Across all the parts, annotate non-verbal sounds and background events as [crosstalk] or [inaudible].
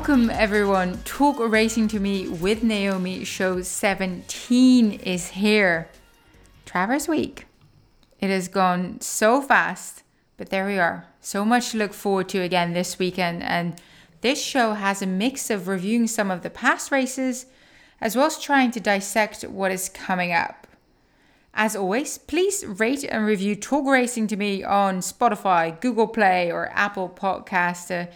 Welcome, everyone. Talk Racing to Me with Naomi show 17 is here. Travers Week. It has gone so fast, but there we are. So much to look forward to again this weekend. And this show has a mix of reviewing some of the past races as well as trying to dissect what is coming up. As always, please rate and review Talk Racing to Me on Spotify, Google Play, or Apple Podcast. Uh,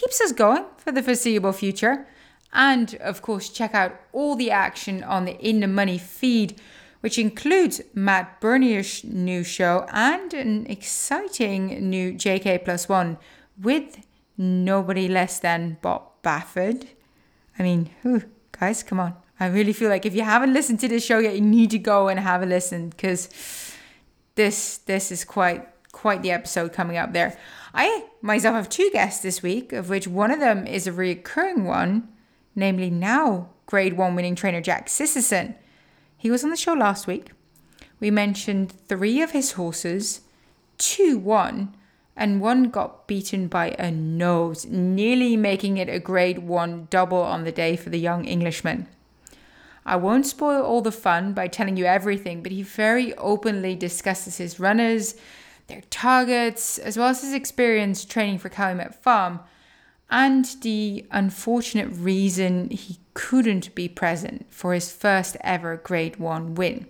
Keeps us going for the foreseeable future. And of course, check out all the action on the In the Money feed, which includes Matt Bernier's new show and an exciting new JK Plus One with nobody less than Bob Baffert. I mean, whew, guys, come on. I really feel like if you haven't listened to this show yet, you need to go and have a listen because this this is quite quite the episode coming up there. I myself have two guests this week, of which one of them is a recurring one, namely now grade one winning trainer Jack Sisterson. He was on the show last week. We mentioned three of his horses, two won, and one got beaten by a nose, nearly making it a grade one double on the day for the young Englishman. I won't spoil all the fun by telling you everything, but he very openly discusses his runners, their targets, as well as his experience training for Calumet Farm, and the unfortunate reason he couldn't be present for his first ever Grade 1 win.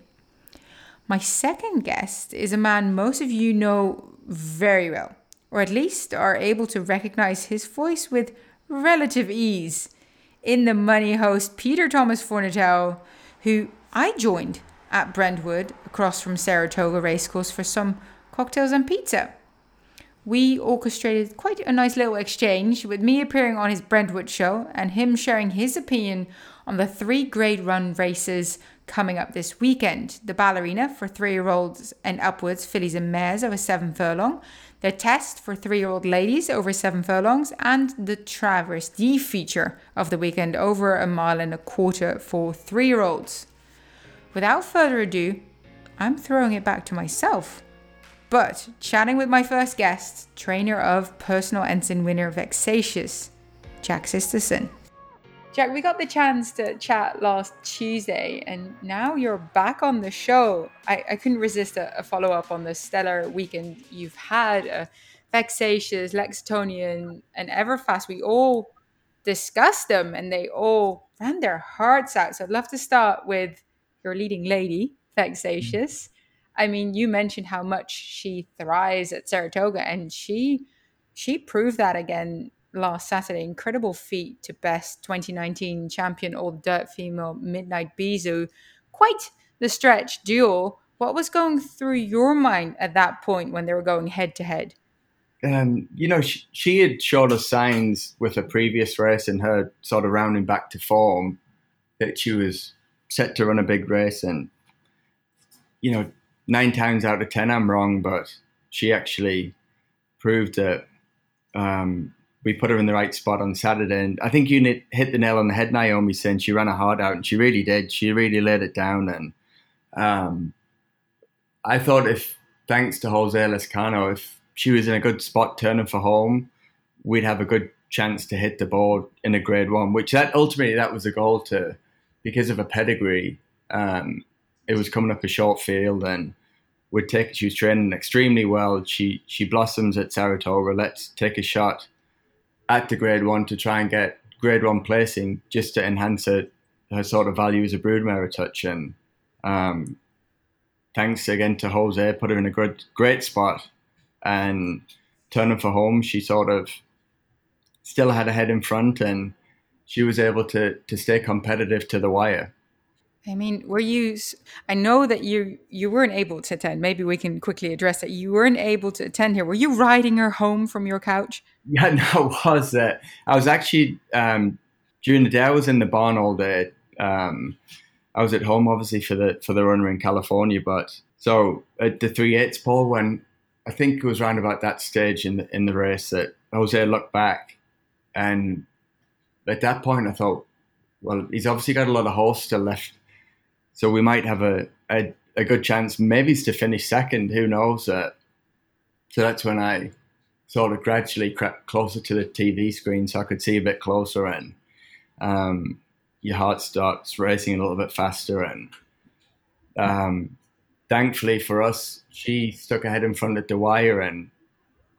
My second guest is a man most of you know very well, or at least are able to recognize his voice with relative ease. In the money host Peter Thomas Fornatale, who I joined at Brentwood across from Saratoga Racecourse for some cocktails and pizza. We orchestrated quite a nice little exchange with me appearing on his Brentwood show and him sharing his opinion on the three grade run races coming up this weekend the ballerina for three year olds and upwards, fillies and mares over seven furlong, the test for three year old ladies over seven furlongs, and the Travers D feature of the weekend over a mile and a quarter for three year olds. Without further ado, I'm throwing it back to myself but chatting with my first guest, trainer of personal ensign winner Vexatious, Jack Sisterson. Jack, we got the chance to chat last Tuesday, and now you're back on the show. I, I couldn't resist a, a follow up on the stellar weekend you've had. Uh, Vexatious, Lexitonian, and Everfast. We all discussed them, and they all ran their hearts out. So I'd love to start with your leading lady, Vexatious. I mean, you mentioned how much she thrives at Saratoga, and she she proved that again last Saturday. Incredible feat to best 2019 champion Old Dirt female Midnight Bisou. Quite the stretch duel. What was going through your mind at that point when they were going head to head? Um, you know, she, she had showed us signs with her previous race and her sort of rounding back to form that she was set to run a big race. And, you know, nine times out of ten I'm wrong, but she actually proved that um, we put her in the right spot on Saturday. And I think you hit the nail on the head, Naomi, saying she ran a hard out, and she really did. She really laid it down. And um, I thought if, thanks to Jose Lezcano, if she was in a good spot turning for home, we'd have a good chance to hit the board in a grade one, which that ultimately that was the goal to, because of a pedigree. Um, it was coming up a short field and would take. She was training extremely well. She she blossoms at Saratoga. Let's take a shot at the grade one to try and get grade one placing, just to enhance her her sort of value as a broodmare touch. And um, thanks again to Jose, put her in a good great spot, and turning for home, she sort of still had a head in front, and she was able to to stay competitive to the wire. I mean, were you? I know that you you weren't able to attend. Maybe we can quickly address that. You weren't able to attend here. Were you riding her home from your couch? Yeah, [laughs] no, I was. Uh, I was actually um, during the day. I was in the barn all day. Um, I was at home, obviously, for the for the runner in California. But so at the three eights pole, when I think it was around about that stage in the in the race that Jose looked back, and at that point, I thought, well, he's obviously got a lot of horse still left so we might have a, a, a good chance, maybe to finish second. Who knows? Uh, so that's when I sort of gradually crept closer to the TV screen so I could see a bit closer and um, your heart starts racing a little bit faster and um, thankfully for us, she stuck her head in front of the wire and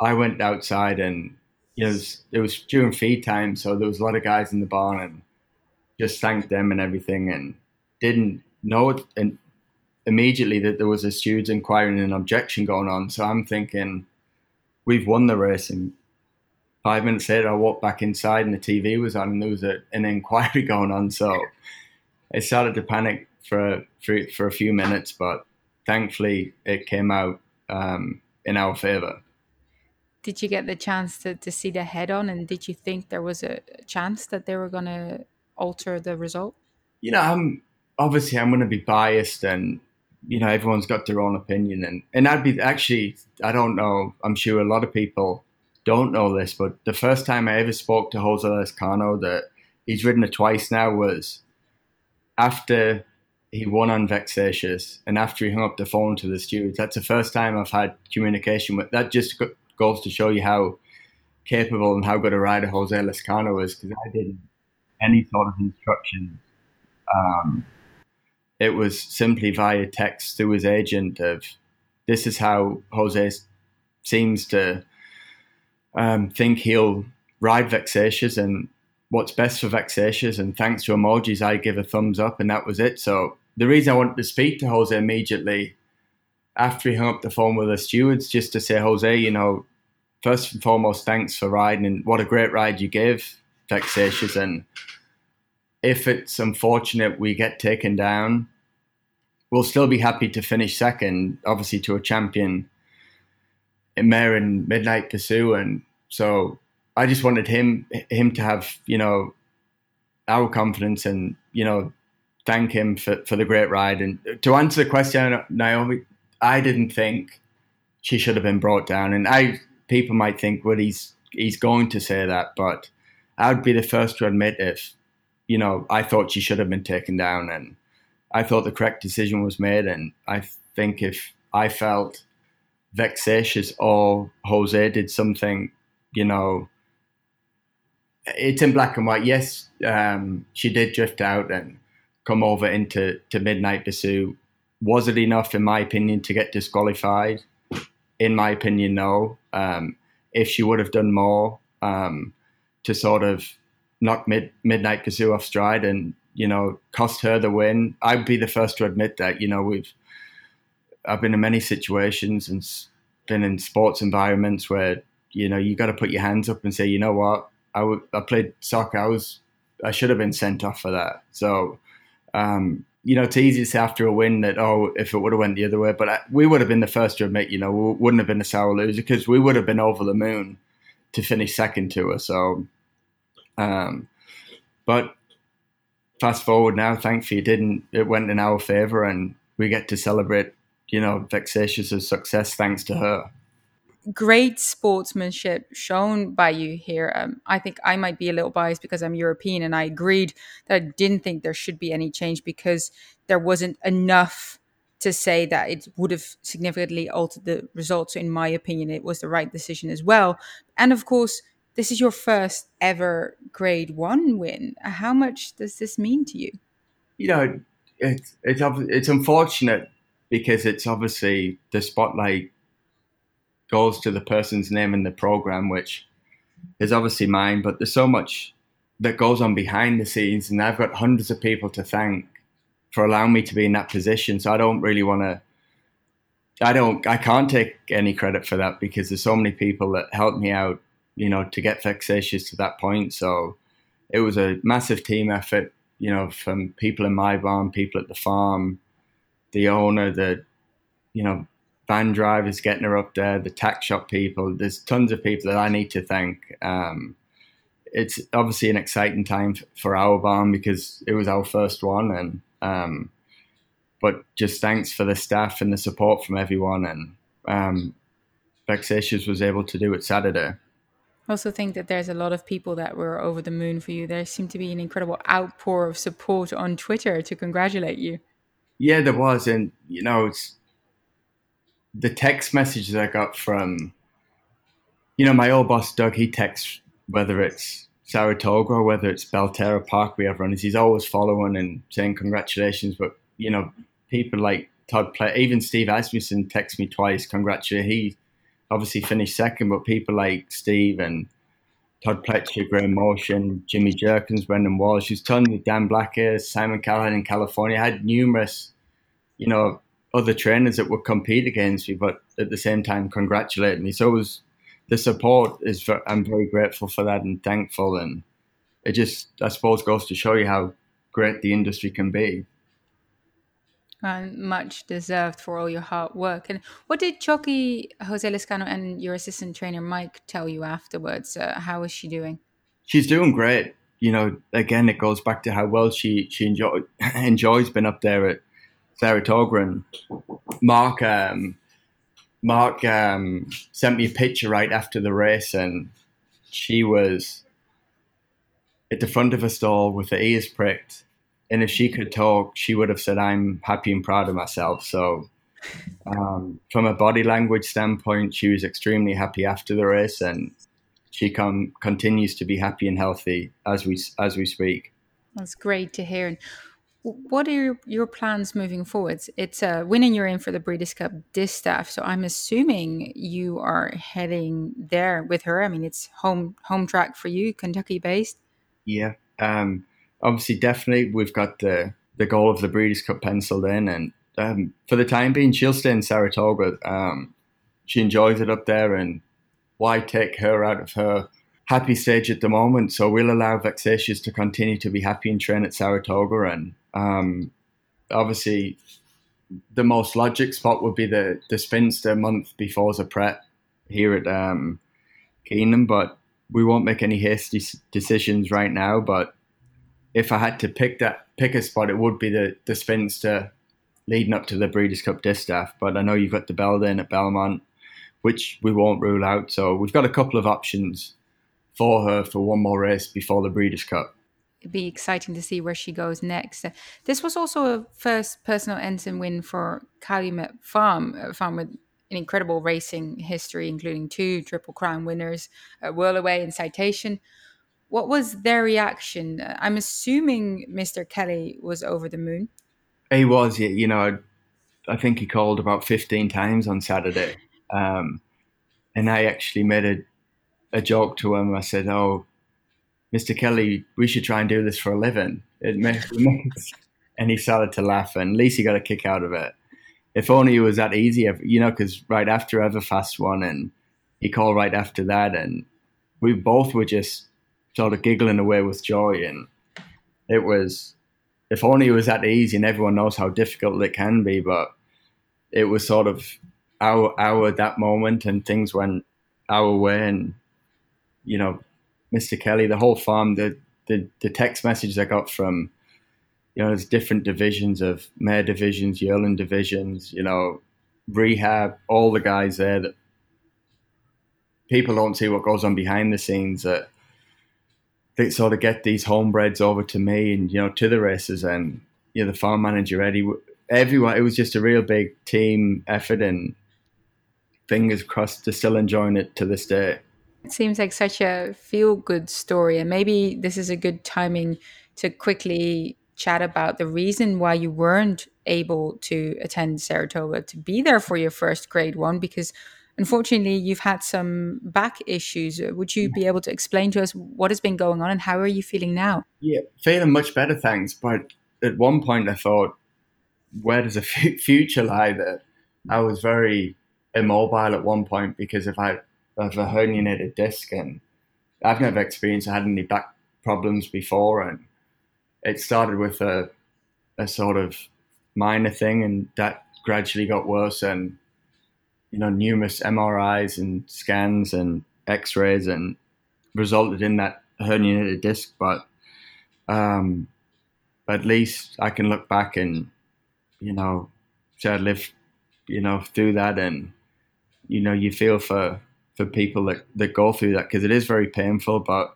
I went outside and you know, it was, it was during feed time, so there was a lot of guys in the barn and just thanked them and everything and didn't know it and immediately that there was a steward's inquiry and an objection going on. So I'm thinking, we've won the race. And five minutes later, I walked back inside and the TV was on and there was a, an inquiry [laughs] going on. So I started to panic for, for, for a few minutes, but thankfully it came out um, in our favor. Did you get the chance to, to see the head on and did you think there was a chance that they were going to alter the result? You know, I'm obviously I'm going to be biased and you know everyone's got their own opinion and and I'd be actually I don't know I'm sure a lot of people don't know this but the first time I ever spoke to Jose Lezcano that he's ridden it twice now was after he won on Vexatious and after he hung up the phone to the stewards. That's the first time I've had communication with that just goes to show you how capable and how good a rider Jose Lezcano is because I didn't any sort of instructions um, it was simply via text to his agent of this is how Jose seems to um, think he'll ride Vexatious and what's best for Vexatious. And thanks to emojis, I give a thumbs up, and that was it. So the reason I wanted to speak to Jose immediately after he hung up the phone with the stewards, just to say, Jose, you know, first and foremost, thanks for riding, and what a great ride you gave Vexatious. And if it's unfortunate we get taken down, we'll still be happy to finish second, obviously to a champion in Mare and Midnight Bisou. And so I just wanted him him to have, you know, our confidence and, you know, thank him for, for the great ride. And to answer the question, Naomi, I didn't think she should have been brought down. And I people might think, well, he's he's going to say that, but I would be the first to admit if, you know, I thought she should have been taken down and I thought the correct decision was made, and I think if I felt vexatious or Jose did something, you know, it's in black and white. Yes, um, she did drift out and come over into to midnight Bisou. Was it enough, in my opinion, to get disqualified? In my opinion, no. Um, if she would have done more um, to sort of knock mid, midnight Bisou off stride and you know, cost her the win. I'd be the first to admit that. You know, we've I've been in many situations and been in sports environments where you know you got to put your hands up and say, you know what, I, w- I played soccer. I was I should have been sent off for that. So. Um, you know, it's easy to say after a win that, oh, if it would have went the other way, but I, we would have been the first to admit, you know, we wouldn't have been a sour loser because we would have been over the moon to finish second to her. So, um, but fast forward now, thankfully, it didn't. It went in our favor, and we get to celebrate, you know, Vexatious' success thanks to her. Great sportsmanship shown by you here. Um, I think I might be a little biased because I'm European, and I agreed that I didn't think there should be any change because there wasn't enough to say that it would have significantly altered the results. So in my opinion, it was the right decision as well. And of course, this is your first ever grade one win. How much does this mean to you? You know, it's it's it's unfortunate because it's obviously the spotlight goes to the person's name in the program, which is obviously mine. But there's so much that goes on behind the scenes, and I've got hundreds of people to thank for allowing me to be in that position. So I don't really want to. I don't. I can't take any credit for that because there's so many people that helped me out you know, to get Vexatious to that point. So it was a massive team effort, you know, from people in my barn, people at the farm, the owner, the, you know, van drivers getting her up there, the tack shop people. There's tons of people that I need to thank. Um, it's obviously an exciting time for our barn because it was our first one, and um, but just thanks for the staff and the support from everyone, and um, Vexatious was able to do it Saturday. I also think that there's a lot of people that were over the moon for you. There seemed to be an incredible outpour of support on Twitter to congratulate you. Yeah, there was, and you know, it's the text messages I got from, you know, my old boss Doug, he texts whether it's Saratoga or whether it's Belterra Park we have run, he's always following and saying congratulations. But you know, people like Todd Play, even Steve Asmussen texts me twice, congratulate. He obviously finished second, but people like Steve and Todd Pletcher, Graham Motion, Jimmy Jerkens, Brendan Walsh, who's tons of Dan Blacker, Simon Callaghan in California. I had numerous, you know, other trainers that would compete against me, but at the same time congratulate me. So it was the support is. I'm very grateful for that and thankful, and it just I suppose goes to show you how great the industry can be and much deserved for all your hard work. And what did jockey, Jose Lezcano, and your assistant trainer Mike tell you afterwards? Uh, how is she doing? She's doing great. You know, again, it goes back to how well she she enjoy, [laughs] enjoys being up there at Saratoga. And Mark, um, Mark um, sent me a picture right after the race, and she was at the front of a stall with her ears pricked and if she could talk, she would have said, "I'm happy and proud of myself." So, um, from a body language standpoint, she was extremely happy after the race, and she come continues to be happy and healthy as we as we speak. That's great to hear. And what are your, your plans moving forwards? It's a winning you're in for the Breeders' Cup Distaff, so I'm assuming you are heading there with her. I mean, it's home home track for you, Kentucky based. Yeah. Um, obviously, definitely, we've got the the goal of the Breeders' Cup penciled in, and um, for the time being, she'll stay in Saratoga. Um, she enjoys it up there, and why take her out of her happy stage at the moment? So we'll allow Vexatious to continue to be happy and train at Saratoga, and um, obviously, the most logic spot would be the the spinster month before Zapret here at um, Keeneland, but we won't make any hasty decisions right now. But if I had to pick that pick a spot, it would be the the spinster leading up to the Breeders' Cup Distaff. But I know you've got the Beldame at Belmont, which we won't rule out. So we've got a couple of options for her for one more race before the Breeders' Cup. It'd be exciting to see where she goes next. This was also a first personal ensign win for Calumet Farm, a farm with an incredible racing history, including two Triple Crown winners, a Whirlaway and Citation. What was their reaction? I'm assuming Mr. Kelly was over the moon. He was, you know, I think he called about 15 times on Saturday. Um, and I actually made a, a joke to him. I said, Oh, Mr. Kelly, we should try and do this for a living. It makes, [laughs] and he started to laugh, and he got a kick out of it. If only it was that easy, you know, because right after Everfast won, and he called right after that, and we both were just sort of giggling away with joy. And it was, if only it was that easy, and everyone knows how difficult it can be, but it was sort of our, our that moment, and things went our way. And, you know, Mr. Kelly, the whole farm, the, the, the text messages I got from, you know, there's different divisions of mayor divisions, yearling divisions, you know, rehab, all the guys there that people don't see what goes on behind the scenes that they sort of get these homebreds over to me and you know to the races and you know the farm manager Eddie everyone it was just a real big team effort and fingers crossed they're still enjoying it to this day. It seems like such a feel good story and maybe this is a good timing to quickly chat about the reason why you weren't able to attend Saratoga to be there for your first grade one because Unfortunately, you've had some back issues. Would you be able to explain to us what has been going on and how are you feeling now? Yeah, feeling much better, thanks. But at one point, I thought, where does the future lie? That I was very immobile at one point because if I have a herniated disc and I've never experienced I had any back problems before, and it started with a a sort of minor thing, and that gradually got worse and you know, numerous MRIs and scans and X-rays, and resulted in that herniated disc. But um, at least I can look back and you know, say I lived, you know, through that, and you know, you feel for for people that that go through that because it is very painful. But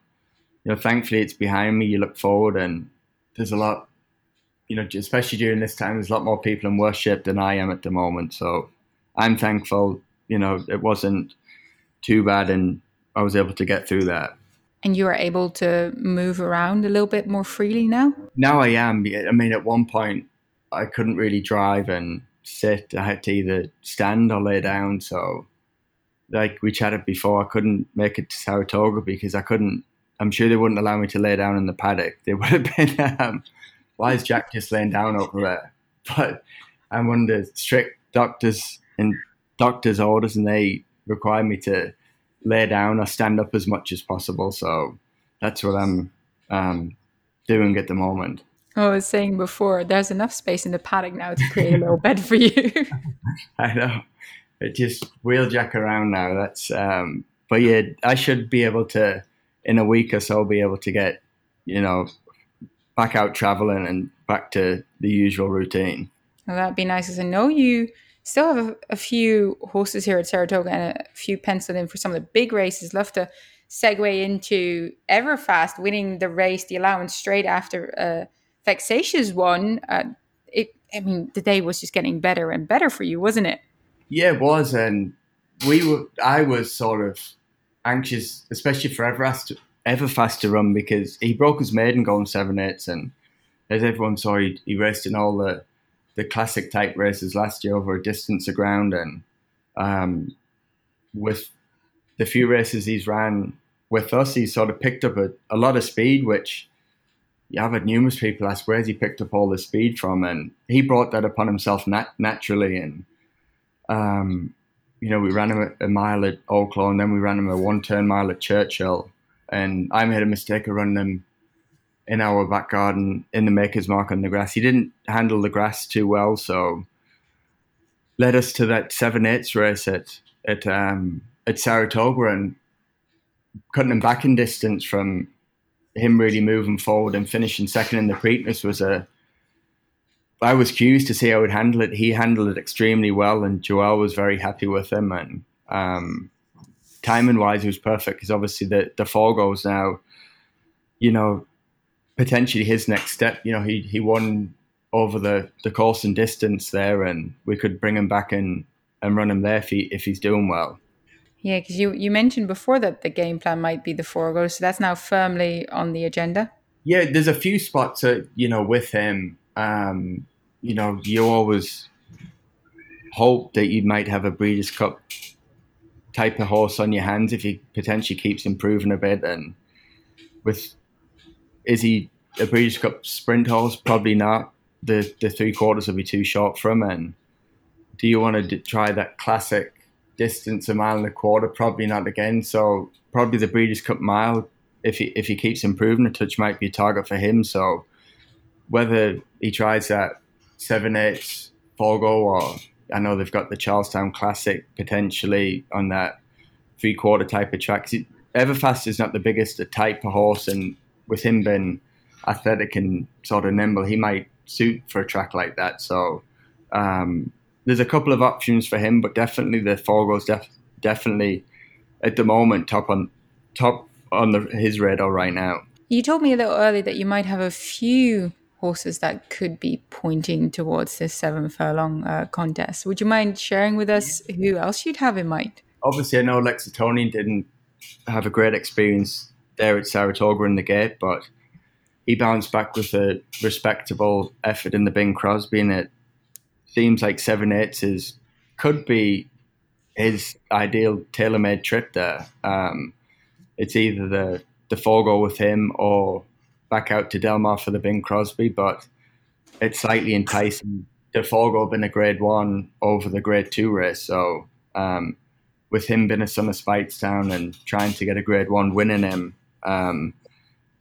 you know, thankfully it's behind me. You look forward, and there's a lot. You know, especially during this time, there's a lot more people in worse shape than I am at the moment. So I'm thankful. You know, it wasn't too bad, and I was able to get through that. And you are able to move around a little bit more freely now? Now I am. I mean, at one point, I couldn't really drive and sit. I had to either stand or lay down. So, like we chatted before, I couldn't make it to Saratoga because I couldn't. I'm sure they wouldn't allow me to lay down in the paddock. They would have been, [laughs] um, why is Jack just laying down over there? But I'm under strict doctors and doctors' orders, and they require me to lay down or stand up as much as possible. So that's what I'm um, doing at the moment. I was saying before, there's enough space in the paddock now to create a little bed for you. [laughs] [laughs] I know. It just wheeljack around now. That's um, but yeah, I should be able to in a week or so be able to get, you know, back out traveling and back to the usual routine. Well, that'd be nice because I know you still have a, a, few horses here at Saratoga and a few penciled in for some of the big races. Love to segue into Everfast winning the race, the allowance straight after a vexatious one. Uh, it, I mean, the day was just getting better and better for you, wasn't it? Yeah, it was, and we were. I was sort of anxious, especially for Everfast, Everfast to run because he broke his maiden going seven eights, and as everyone saw, he, he raced in all the the classic type races last year over a distance of ground, and um, with the few races he's ran with us, he sort of picked up a, a lot of speed, which yeah, I've had numerous people ask where's he picked up all the speed from, and he brought that upon himself nat- naturally. And um, you know, we ran him a, mile at Oaklawn, and then we ran him a one-turn mile at Churchill, and I made a mistake of running him in our back garden in the maker's mark on the grass. He didn't handle the grass too well, so led us to that seven eights race at at um, at Saratoga and cutting him back in distance from him really moving forward and finishing second in the Preakness was a. I was curious to see how he'd handle it. He handled it extremely well, and Joel was very happy with him. And um, timing wise, he was perfect because obviously the the Forego now. You know, potentially his next step. You know, he he won over the the course and distance there, and we could bring him back and and run him there if he if he's doing well. Yeah, because you you mentioned before that the game plan might be the Forego, so that's now firmly on the agenda. Yeah, there's a few spots, uh, you know, with him. Um, you know, you always hope that you might have a Breeders' Cup type of horse on your hands if he potentially keeps improving a bit. And with is he a Breeders' Cup sprint horse? Probably not. The the three quarters will be too short for him. And do you want to try that classic distance, a mile and a quarter? Probably not again. So probably the Breeders' Cup mile, if he if he keeps improving, a touch might be a target for him. So whether he tries that seven eights Forego or I know they've got the Charles Town Classic potentially on that three quarter type of track. Everfast is not the biggest type of horse, and with him being athletic and sort of nimble, he might suit for a track like that. So um, there's a couple of options for him, but definitely the Forego's def- definitely at the moment top on top on the, his radar right now. You told me a little earlier that you might have a few horses that could be pointing towards this seven furlong uh, contest. Would you mind sharing with us who else you'd have in mind? Obviously, I know Lexitonian didn't have a great experience there at Saratoga in the gate, but he bounced back with a respectable effort in the Bing Crosby, and it seems like seven eights is could be his ideal tailor-made trip there. Um, it's either the the Forego with him or back out to Del Mar for the Bing Crosby, but it's slightly enticing. The Forego been a Grade One over the Grade Two race, so um, with him being a son of Speightstown and trying to get a Grade One win in him, um,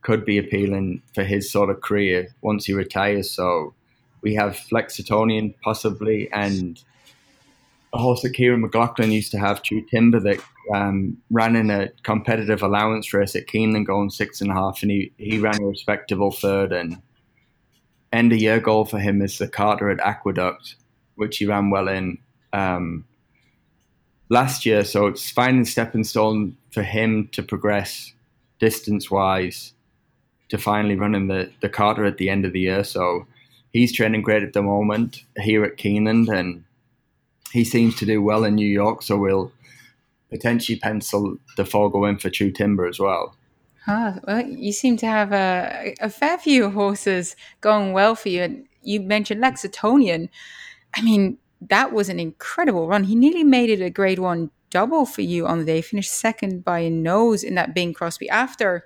could be appealing for his sort of career once he retires. So we have Lexitonian possibly and a horse that Kiaran McLaughlin used to have, True Timber, that um, ran in a competitive allowance race at Keeneland going six and a half, and he, he ran a respectable third. And end of year goal for him is the Carter at Aqueduct, which he ran well in um, last year. So it's finding stepping stone for him to progress distance wise to finally running the, the Carter at the end of the year. So he's training great at the moment here at Keeneland and he seems to do well in New York. So we'll potentially pencil the Forego in for True Timber as well. Ah, well, you seem to have a, a fair few horses going well for you. And you mentioned Lexitonian. I mean, that was an incredible run. He nearly made it a grade one double for you on the day. Finished second by a nose in that Bing Crosby after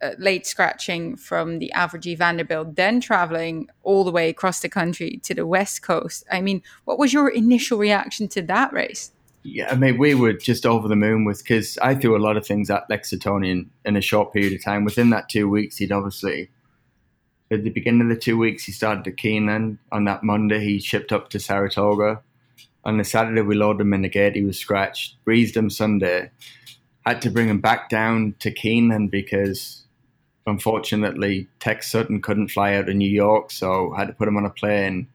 uh, late scratching from the Alfred G. Vanderbilt, then traveling all the way across the country to the West Coast. I mean, what was your initial reaction to that race? Yeah, I mean, we were just over the moon with because I threw a lot of things at Lexitonian in a short period of time. Within that two weeks, he'd obviously at the beginning of the two weeks, he started at Keeneland. On that Monday, he shipped up to Saratoga. On the Saturday, we loaded him in the gate. He was scratched. Breezed him Sunday. Had to bring him back down to Keeneland because, unfortunately, Tex Sutton couldn't fly out of New York, so had to put him on a plane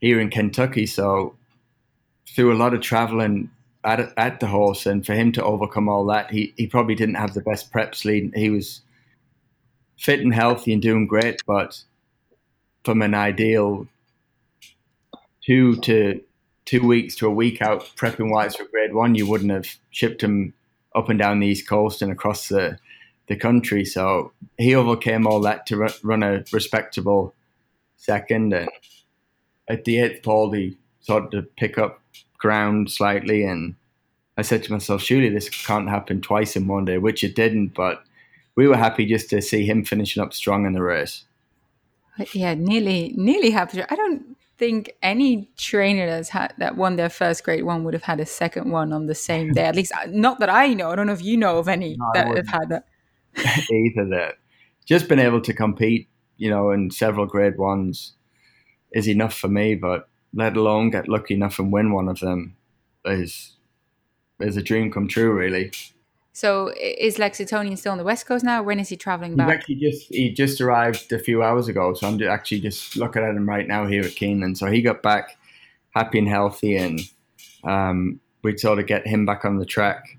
here in Kentucky. So, through a lot of traveling at, at the horse, and for him to overcome all that, he, he probably didn't have the best preps lead. He was fit and healthy and doing great, but from an ideal two to two weeks to a week out prepping whites for grade one, you wouldn't have shipped him up and down the east coast and across the the country. So he overcame all that to run a respectable second, and at the eighth pole, he started to pick up ground slightly, and I said to myself, surely this can't happen twice in one day, which it didn't, but we were happy just to see him finishing up strong in the race. Yeah, nearly, nearly happy. I don't think any trainer that's had that won their first grade one would have had a second one on the same day. At least, uh, not that I know. I don't know if you know of any no, that have had that. [laughs] Either that, just been able to compete, you know, in several grade ones is enough for me. But let alone get lucky enough and win one of them is is a dream come true, really. So is Lexitonian still on the west coast now? When is he traveling back? He actually just he just arrived a few hours ago, so I'm actually just looking at him right now here at Keeneland. So he got back happy and healthy, and um, we'd sort of get him back on the track.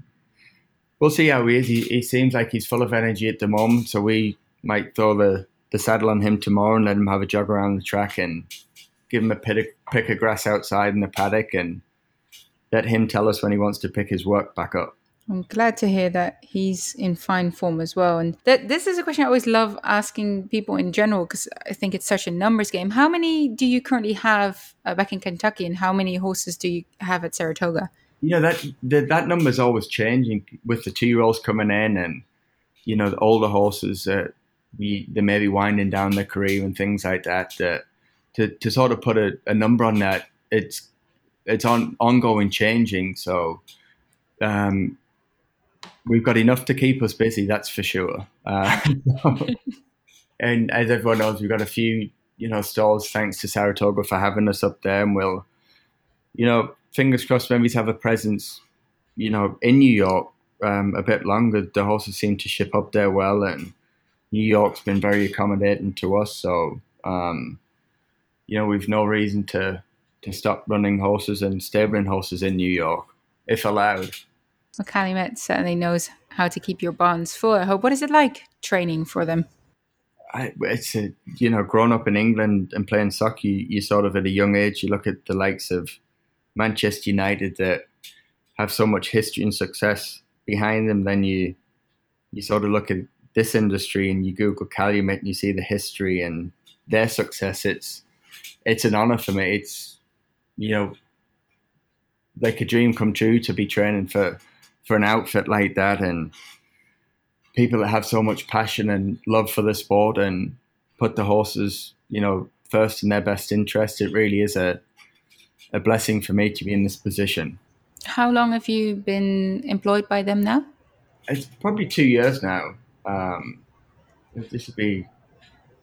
We'll see how he is. He, he seems like he's full of energy at the moment, so we might throw the, the saddle on him tomorrow and let him have a jog around the track and give him a pick, of, pick of grass outside in the paddock and let him tell us when he wants to pick his work back up. I'm glad to hear that he's in fine form as well. And that this is a question I always love asking people in general because I think it's such a numbers game. How many do you currently have uh, back in Kentucky, and how many horses do you have at Saratoga? You know that that, that number is always changing with the two year olds coming in, and you know the older horses that we they may be winding down their career and things like that. That to to sort of put a, a number on that, it's it's on ongoing changing. So. Um, we've got enough to keep us busy, that's for sure. Uh, [laughs] [laughs] and as everyone knows, we've got a few, you know, stalls thanks to Saratoga for having us up there, and we'll, you know, fingers crossed, maybe to have a presence, you know, in New York um, a bit longer. The horses seem to ship up there well, and New York's been very accommodating to us, so um, you know, we've no reason to to stop running horses and stabling horses in New York if allowed. Well, Calumet certainly knows how to keep your bonds full. I hope. What is it like training for them? I, it's a, you know, growing up in England and playing soccer, you, you sort of at a young age, you look at the likes of Manchester United that have so much history and success behind them. Then you you sort of look at this industry and you Google Calumet and you see the history and their success. It's it's an honor for me. It's you know like a dream come true to be training for for an outfit like that and people that have so much passion and love for the sport and put the horses, you know, first in their best interest. It really is a a blessing for me to be in this position. How long have you been employed by them now? It's probably two years now. Um, this would be,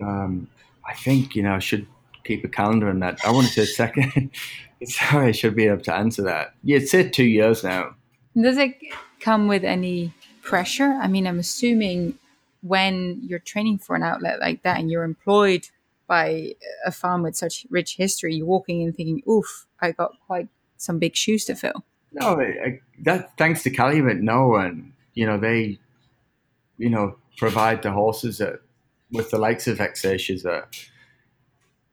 um, I think, you know, I should keep a calendar on that. I wanted to second. [laughs] Sorry, I should be able to answer that. Yeah, it's said two years now. Does it come with any pressure? I mean, I'm assuming when you're training for an outlet like that and you're employed by a farm with such rich history, you're walking in thinking, oof, I got quite some big shoes to fill. No, I, that thanks to Calumet, no, and you know they, you know, provide the horses that with the likes of Vexatious that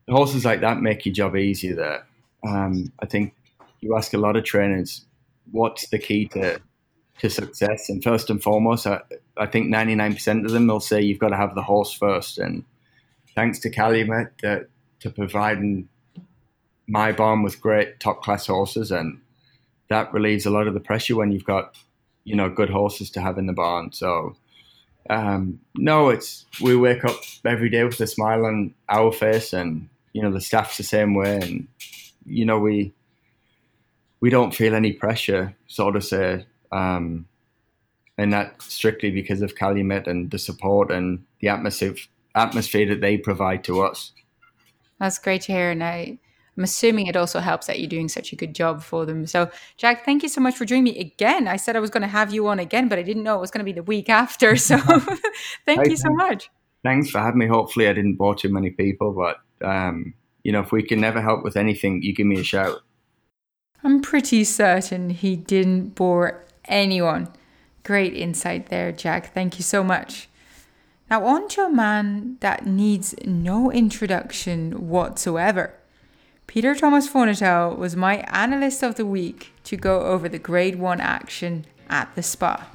horses like that make your job easier. There, um, I think you ask a lot of trainers what's the key to to success. And first and foremost, I, I think 99% of them will say you've got to have the horse first. And thanks to Calumet that, to providing my barn with great top class horses. And that relieves a lot of the pressure when you've got, you know, good horses to have in the barn. So, um, no, it's we wake up every day with a smile on our face, and you know the staff's the same way, and you know we we don't feel any pressure, so to say, um, and that strictly because of Calumet and the support and the atmosphere atmosphere that they provide to us. That's great to hear, and I, I'm assuming it also helps that you're doing such a good job for them. So, Jack, thank you so much for joining me again. I said I was going to have you on again, but I didn't know it was going to be the week after. [laughs] So, [laughs] thank hey, you so much. Thanks for having me. Hopefully, I didn't bore too many people, but um, you know, if we can never help with anything, you give me a shout. I'm pretty certain he didn't bore anyone. Great insight there, Jack. Thank you so much. Now, on to a man that needs no introduction whatsoever. Peter Thomas Fornatale was my analyst of the week to go over the grade one action at the spa.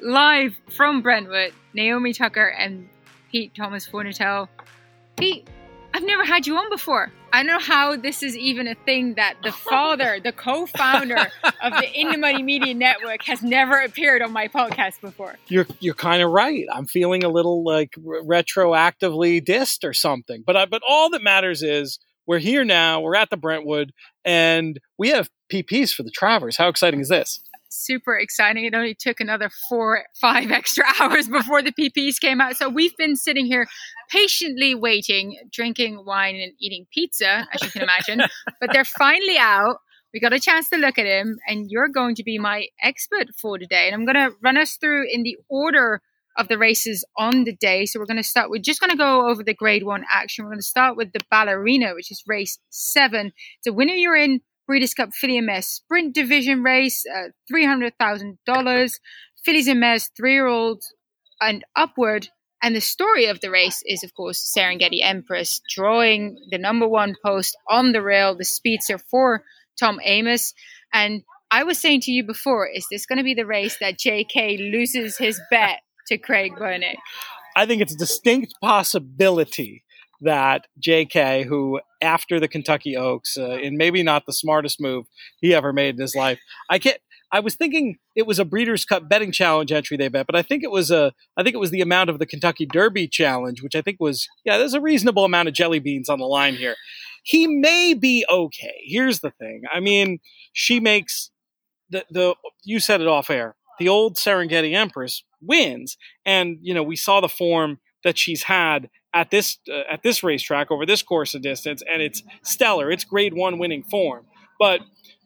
Live from Brentwood, Naomi Tucker and Pete Thomas Fornatale. Pete, I've never had you on before. I don't know how this is even a thing that the father, the co-founder of the In the Money Media Network, has never appeared on my podcast before. You're you're kind of right. I'm feeling a little like retroactively dissed or something. But I, but all that matters is we're here now. We're at the Brentwood, and we have PPs for the Travers. How exciting is this? Super exciting. It only took another four, five [laughs] extra hours before the PPs came out. So we've been sitting here patiently waiting, drinking wine and eating pizza, as you can imagine. [laughs] but they're finally out. We got a chance to look at him, and you're going to be my expert for today. And I'm going to run us through in the order of the races on the day. So we're going to start. We're just going to go over the Grade One action. We're going to start with the Ballerina, which is race seven. It's a winner you're in Breeders' Cup Filly and Mare Sprint Division race, uh, $300,000. Fillies and Mares, three year olds and upward. And the story of the race is, of course, Serengeti Empress drawing the number one post on the rail, the speedster for Tom Amoss. And I was saying to you before, is this going to be the race that JK loses his bet to Craig Bernard? I think it's a distinct possibility that JK, who after the Kentucky Oaks, uh, and maybe not the smartest move he ever made in his life, I can't. I was thinking it was a Breeders' Cup betting challenge entry they bet, but I think it was a I think it was the amount of the Kentucky Derby challenge, which I think was yeah, there's a reasonable amount of jelly beans on the line here. He may be okay. Here's the thing. I mean, she makes the the you said it off air. The old Serengeti Empress wins, and you know we saw the form that she's had at this uh, at this racetrack over this course of distance, and it's stellar. It's Grade One winning form, but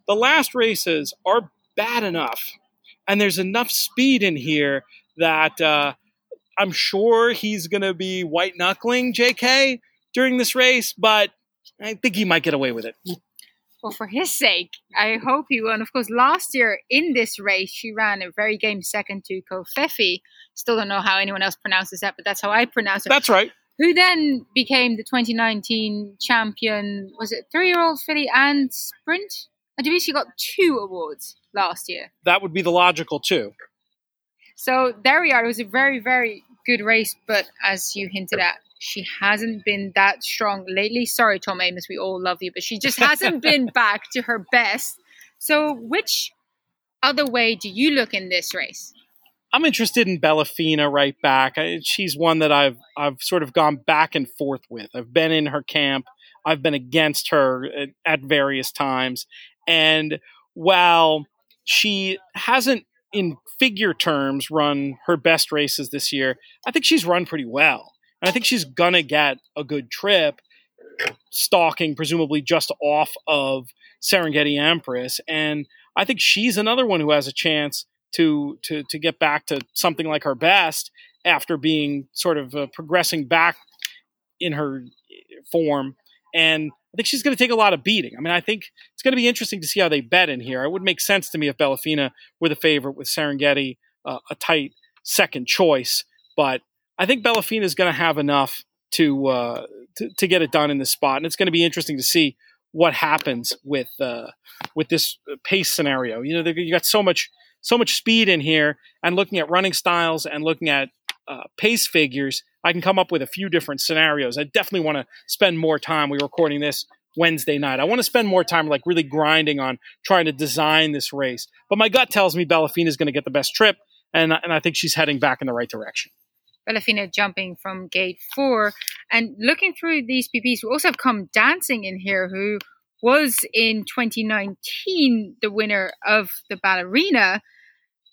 the last races are bad enough, and there's enough speed in here that uh, I'm sure he's going to be white knuckling J.K. during this race, but I think he might get away with it. Well, for his sake, I hope he will. And of course, last year in this race, she ran a very game second to Covfefe. Still don't know how anyone else pronounces that, but that's how I pronounce it. That's right who then became the 2019 champion. Was it three year old filly and sprint? I believe she got two awards last year. That would be the logical two. So there we are. It was a very, very good race, but as you hinted at, she hasn't been that strong lately. Sorry, Tom Amoss, we all love you, but she just hasn't [laughs] been back to her best. So, which other way do you look in this race? I'm interested in Bellafina right back. I, she's one that I've I've sort of gone back and forth with. I've been in her camp. I've been against her at, at various times, and while she hasn't in figure terms run her best races this year, I think she's run pretty well. And I think she's gonna get a good trip, stalking presumably just off of Serengeti Empress. And I think she's another one who has a chance to to to get back to something like her best after being sort of uh, progressing back in her form and I think she's going to take a lot of beating. I mean, I think it's going to be interesting to see how they bet in here. It would make sense to me if Bellafina were the favorite with Serengeti uh, a tight second choice, but I think Bellafina is going to have enough to, uh, to, to get it done in this spot, and it's going to be interesting to see what happens with uh, with this pace scenario. You know, you got so much so much speed in here, and looking at running styles and looking at uh, pace figures, I can come up with a few different scenarios. I definitely want to spend more time. We're recording this Wednesday night. I want to spend more time like really grinding on trying to design this race. But my gut tells me Bellafina is going to get the best trip, and and I think she's heading back in the right direction. Bellafina jumping from gate four and looking through these PPs. We also have come dancing in here, who was in 2019 the winner of the ballerina.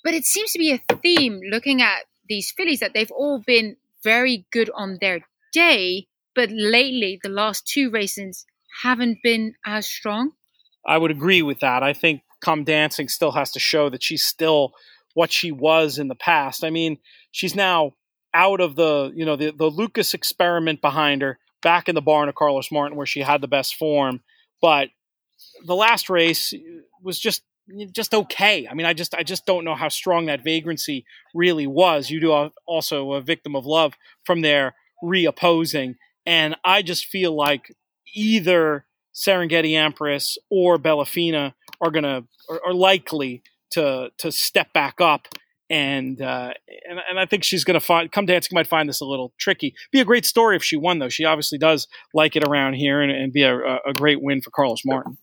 But it seems to be a theme looking at these fillies that they've all been very good on their day, but lately the last two races haven't been as strong. I would agree with that. I think Come Dancing still has to show that she's still what she was in the past. I mean, she's now out of the, you know, the, the Lukas experiment behind her, back in the barn of Carlos Martin where she had the best form. But the last race was just just okay. I mean, I just I just don't know how strong that vagrancy really was. You do also a victim of love from there reopposing, and I just feel like either Serengeti Empress or Bellafina are gonna are, are likely to to step back up and uh, and and I think she's going to find come dancing might find this a little tricky. Be a great story if she won though. She obviously does like it around here, and, and be a, a great win for Carlos Martin.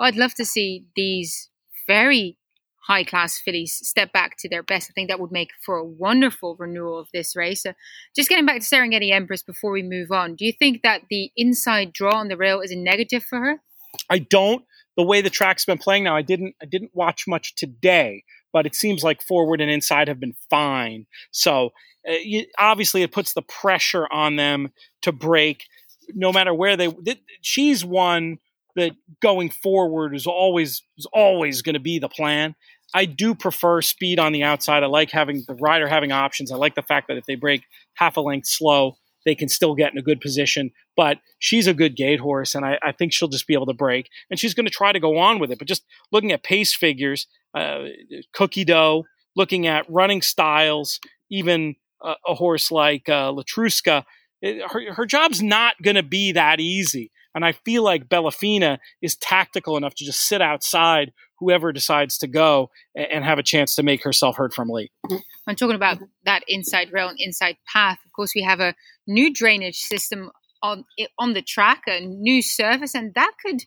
I'd love to see these very high class fillies step back to their best. I think that would make for a wonderful renewal of this race. So just getting back to Serengeti Empress before we move on, do you think that the inside draw on the rail is a negative for her? I don't. The way the track's been playing now, I didn't. I didn't watch much today, but it seems like forward and inside have been fine. So uh, you, obviously, it puts the pressure on them to break, no matter where they. Th- she's one that going forward is always is always going to be the plan. I do prefer speed on the outside. I like having the rider having options. I like the fact that if they break half a length slow, they can still get in a good position. But she's a good gate horse, and I, I think she'll just be able to break. And she's going to try to go on with it. But just looking at pace figures, uh, cookie dough, looking at running styles, even a, horse like uh, Latruska, it, her, her job's not going to be that easy. And I feel like Bellafina is tactical enough to just sit outside whoever decides to go and have a chance to make herself heard from late. I'm talking about that inside rail and inside path. Of course, we have a new drainage system on on the track, a new surface, and that could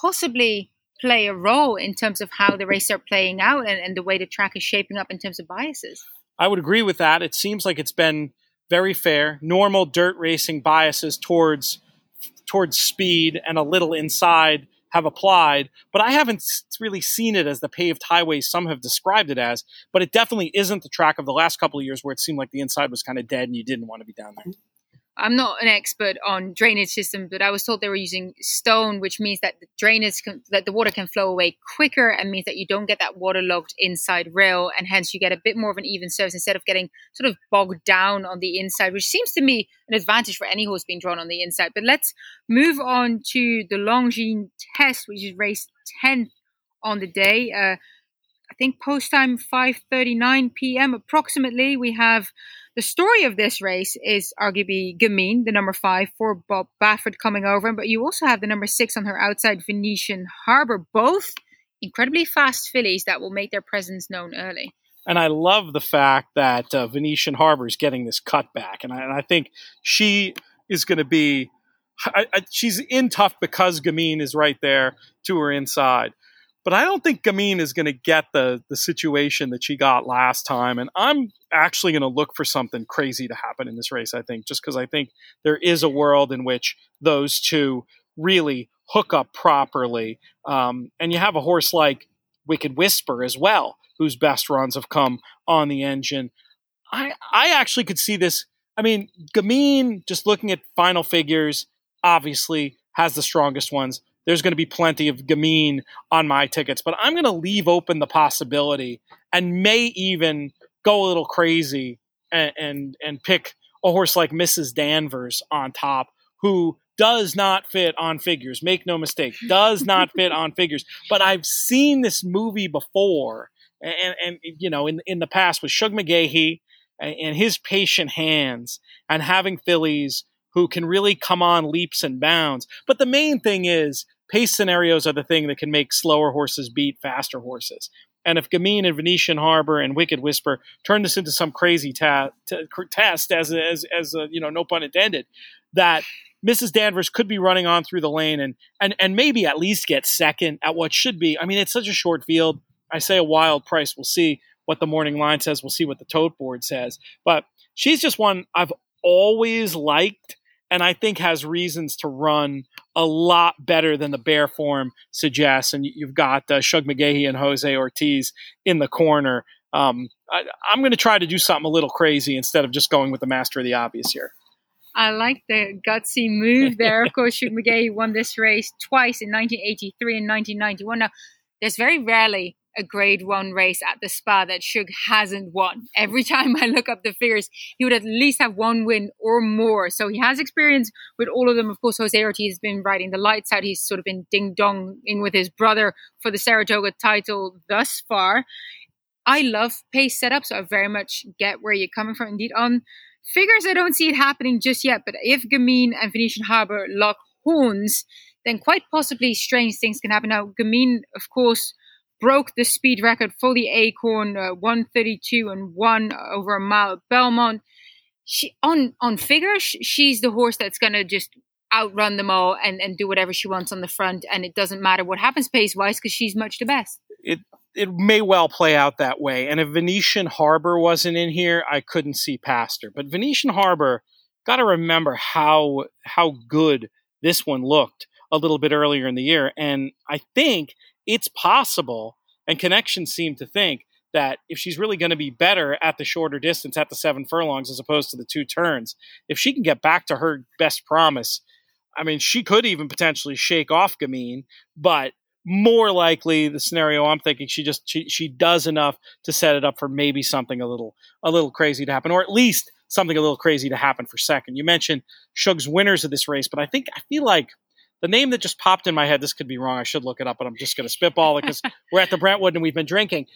possibly play a role in terms of how the races are playing out and, and the way the track is shaping up in terms of biases. I would agree with that. It seems like it's been very fair, normal dirt racing biases towards towards speed and a little inside have applied, but I haven't really seen it as the paved highway some have described it as. But it definitely isn't the track of the last couple of years where it seemed like the inside was kind of dead and you didn't want to be down there. I'm not an expert on drainage systems, but I was told they were using stone, which means that the drainage can, that the water can flow away quicker and means that you don't get that waterlogged inside rail, and hence you get a bit more of an even surface instead of getting sort of bogged down on the inside, which seems to me an advantage for any horse being drawn on the inside. But let's move on to the Longines test, which is race 10th on the day. Uh, I think post time 5:39 p.m. approximately. We have the story of this race is arguably Gamine, the number five for Bob Baffert coming over, but you also have the number six on her outside, Venetian Harbor, both incredibly fast fillies that will make their presence known early. And I love the fact that uh, Venetian Harbor is getting this cutback, and I, and I think she is going to be. I, I, she's in tough because Gamine is right there to her inside. But I don't think Gamine is going to get the the situation that she got last time, and I'm actually going to look for something crazy to happen in this race. I think just because I think there is a world in which those two really hook up properly, um, and you have a horse like Wicked Whisper as well, whose best runs have come on the engine. I I actually could see this. I mean, Gamine, just looking at final figures, obviously has the strongest ones there's going to be plenty of Gamine on my tickets, but I'm going to leave open the possibility and may even go a little crazy and, and, and pick a horse like Mrs. Danvers on top, who does not fit on figures. Make no mistake, does not [laughs] fit on figures. But I've seen this movie before, and, and you know, in in the past with Shug and, and his patient hands, and having fillies who can really come on leaps and bounds. But the main thing is pace scenarios are the thing that can make slower horses beat faster horses. And if Gamine and Venetian Harbor and Wicked Whisper turn this into some crazy ta- t- test, as as as a, you know, no pun intended, that Mrs. Danvers could be running on through the lane and and and maybe at least get second at what should be. I mean, it's such a short field. I say a wild price. We'll see what the morning line says. We'll see what the tote board says. But she's just one I've always liked and I think has reasons to run a lot better than the bare form suggests. And you've got uh, Shug McGaughey and Jose Ortiz in the corner. Um, I, I'm going to try to do something a little crazy instead of just going with the master of the obvious here. I like the gutsy move there. Of course, Shug [laughs] McGaughey won this race twice in 1983 and 1991. Now, there's very rarely a grade one race at the spa that Shug hasn't won. Every [laughs] time I look up the figures, he would at least have one win or more. So he has experience with all of them. Of course, Jose Ortiz has been riding the lights out. He's sort of been ding donging with his brother for the Saratoga title thus far. I love pace setup, so I very much get where you're coming from. Indeed, on figures, I don't see it happening just yet. But if Gamine and Venetian Harbor lock horns, then quite possibly strange things can happen. Now, Gamine, of course, broke the speed record for the Acorn, uh, 132 and one over a mile at Belmont. She on on figures, she's the horse that's gonna just outrun them all and, and do whatever she wants on the front, and it doesn't matter what happens pace wise because she's much the best. It it may well play out that way. And if Venetian Harbor wasn't in here, I couldn't see past her. But Venetian Harbor, got to remember how how good this one looked a little bit earlier in the year, and I think it's possible, and connections seem to think that if she's really going to be better at the shorter distance, at the seven furlongs as opposed to the two turns, if she can get back to her best promise, I mean, she could even potentially shake off Gamine, but more likely the scenario I'm thinking she just she, she does enough to set it up for maybe something a little a little crazy to happen, or at least something a little crazy to happen for second. You mentioned Shug's winners of this race, but I think I feel like the name that just popped in my head, this could be wrong. I should look it up, but I'm just going to spitball it because [laughs] we're at the Brentwood and we've been drinking.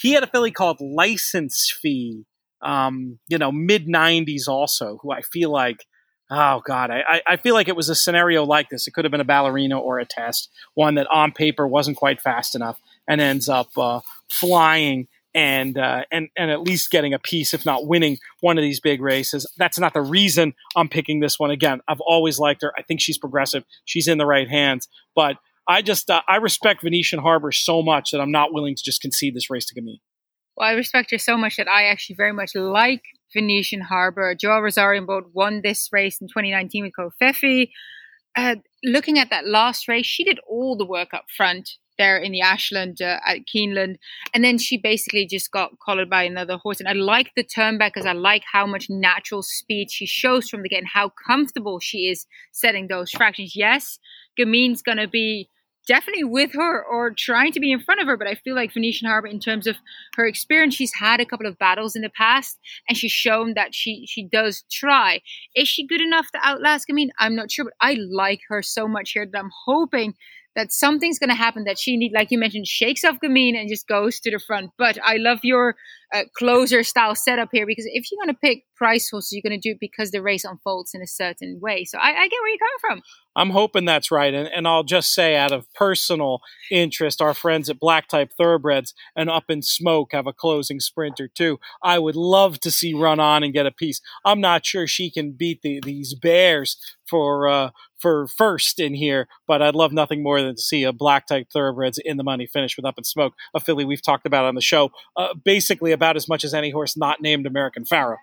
He had a filly called License Fee, um, you know, mid 90s also, who I feel like, oh God, I, I feel like it was a scenario like this. It could have been a ballerina or a test, one that on paper wasn't quite fast enough and ends up uh, flying and uh, and and at least getting a piece, if not winning one of these big races. That's not the reason I'm picking this one. Again, I've always liked her. I think she's progressive. She's in the right hands, but I just uh, I respect Venetian Harbor so much that I'm not willing to just concede this race to Gamine. Well, I respect her so much that I actually very much like Venetian Harbor. Joel Rosario both won this race in 2019 with Covfefe. Uh, looking at that last race, she did all the work up front there in the Ashland uh, at Keeneland. And then she basically just got collared by another horse. And I like the turn back because I like how much natural speed she shows from the gate and how comfortable she is setting those fractions. Yes, Gamine's going to be definitely with her or trying to be in front of her. But I feel like Venetian Harbor, in terms of her experience, she's had a couple of battles in the past, and she's shown that she she does try. Is she good enough to outlast Gamine? I'm not sure, but I like her so much here that I'm hoping that something's going to happen that she need, like you mentioned, shakes off Gamine and just goes to the front. But I love your uh, closer style setup here because if you're going to pick price horses, you're going to do it because the race unfolds in a certain way. So I, I get where you're coming from. I'm hoping that's right. And, and I'll just say, out of personal interest, our friends at Black Type Thoroughbreds and Up in Smoke have a closing sprinter too. I would love to see run on and get a piece. I'm not sure she can beat the, these Bears for uh, for first in here, but I'd love nothing more than to see a Black Type Thoroughbreds in the money finish with Up in Smoke, a filly we've talked about on the show, uh, basically about as much as any horse not named American Pharoah.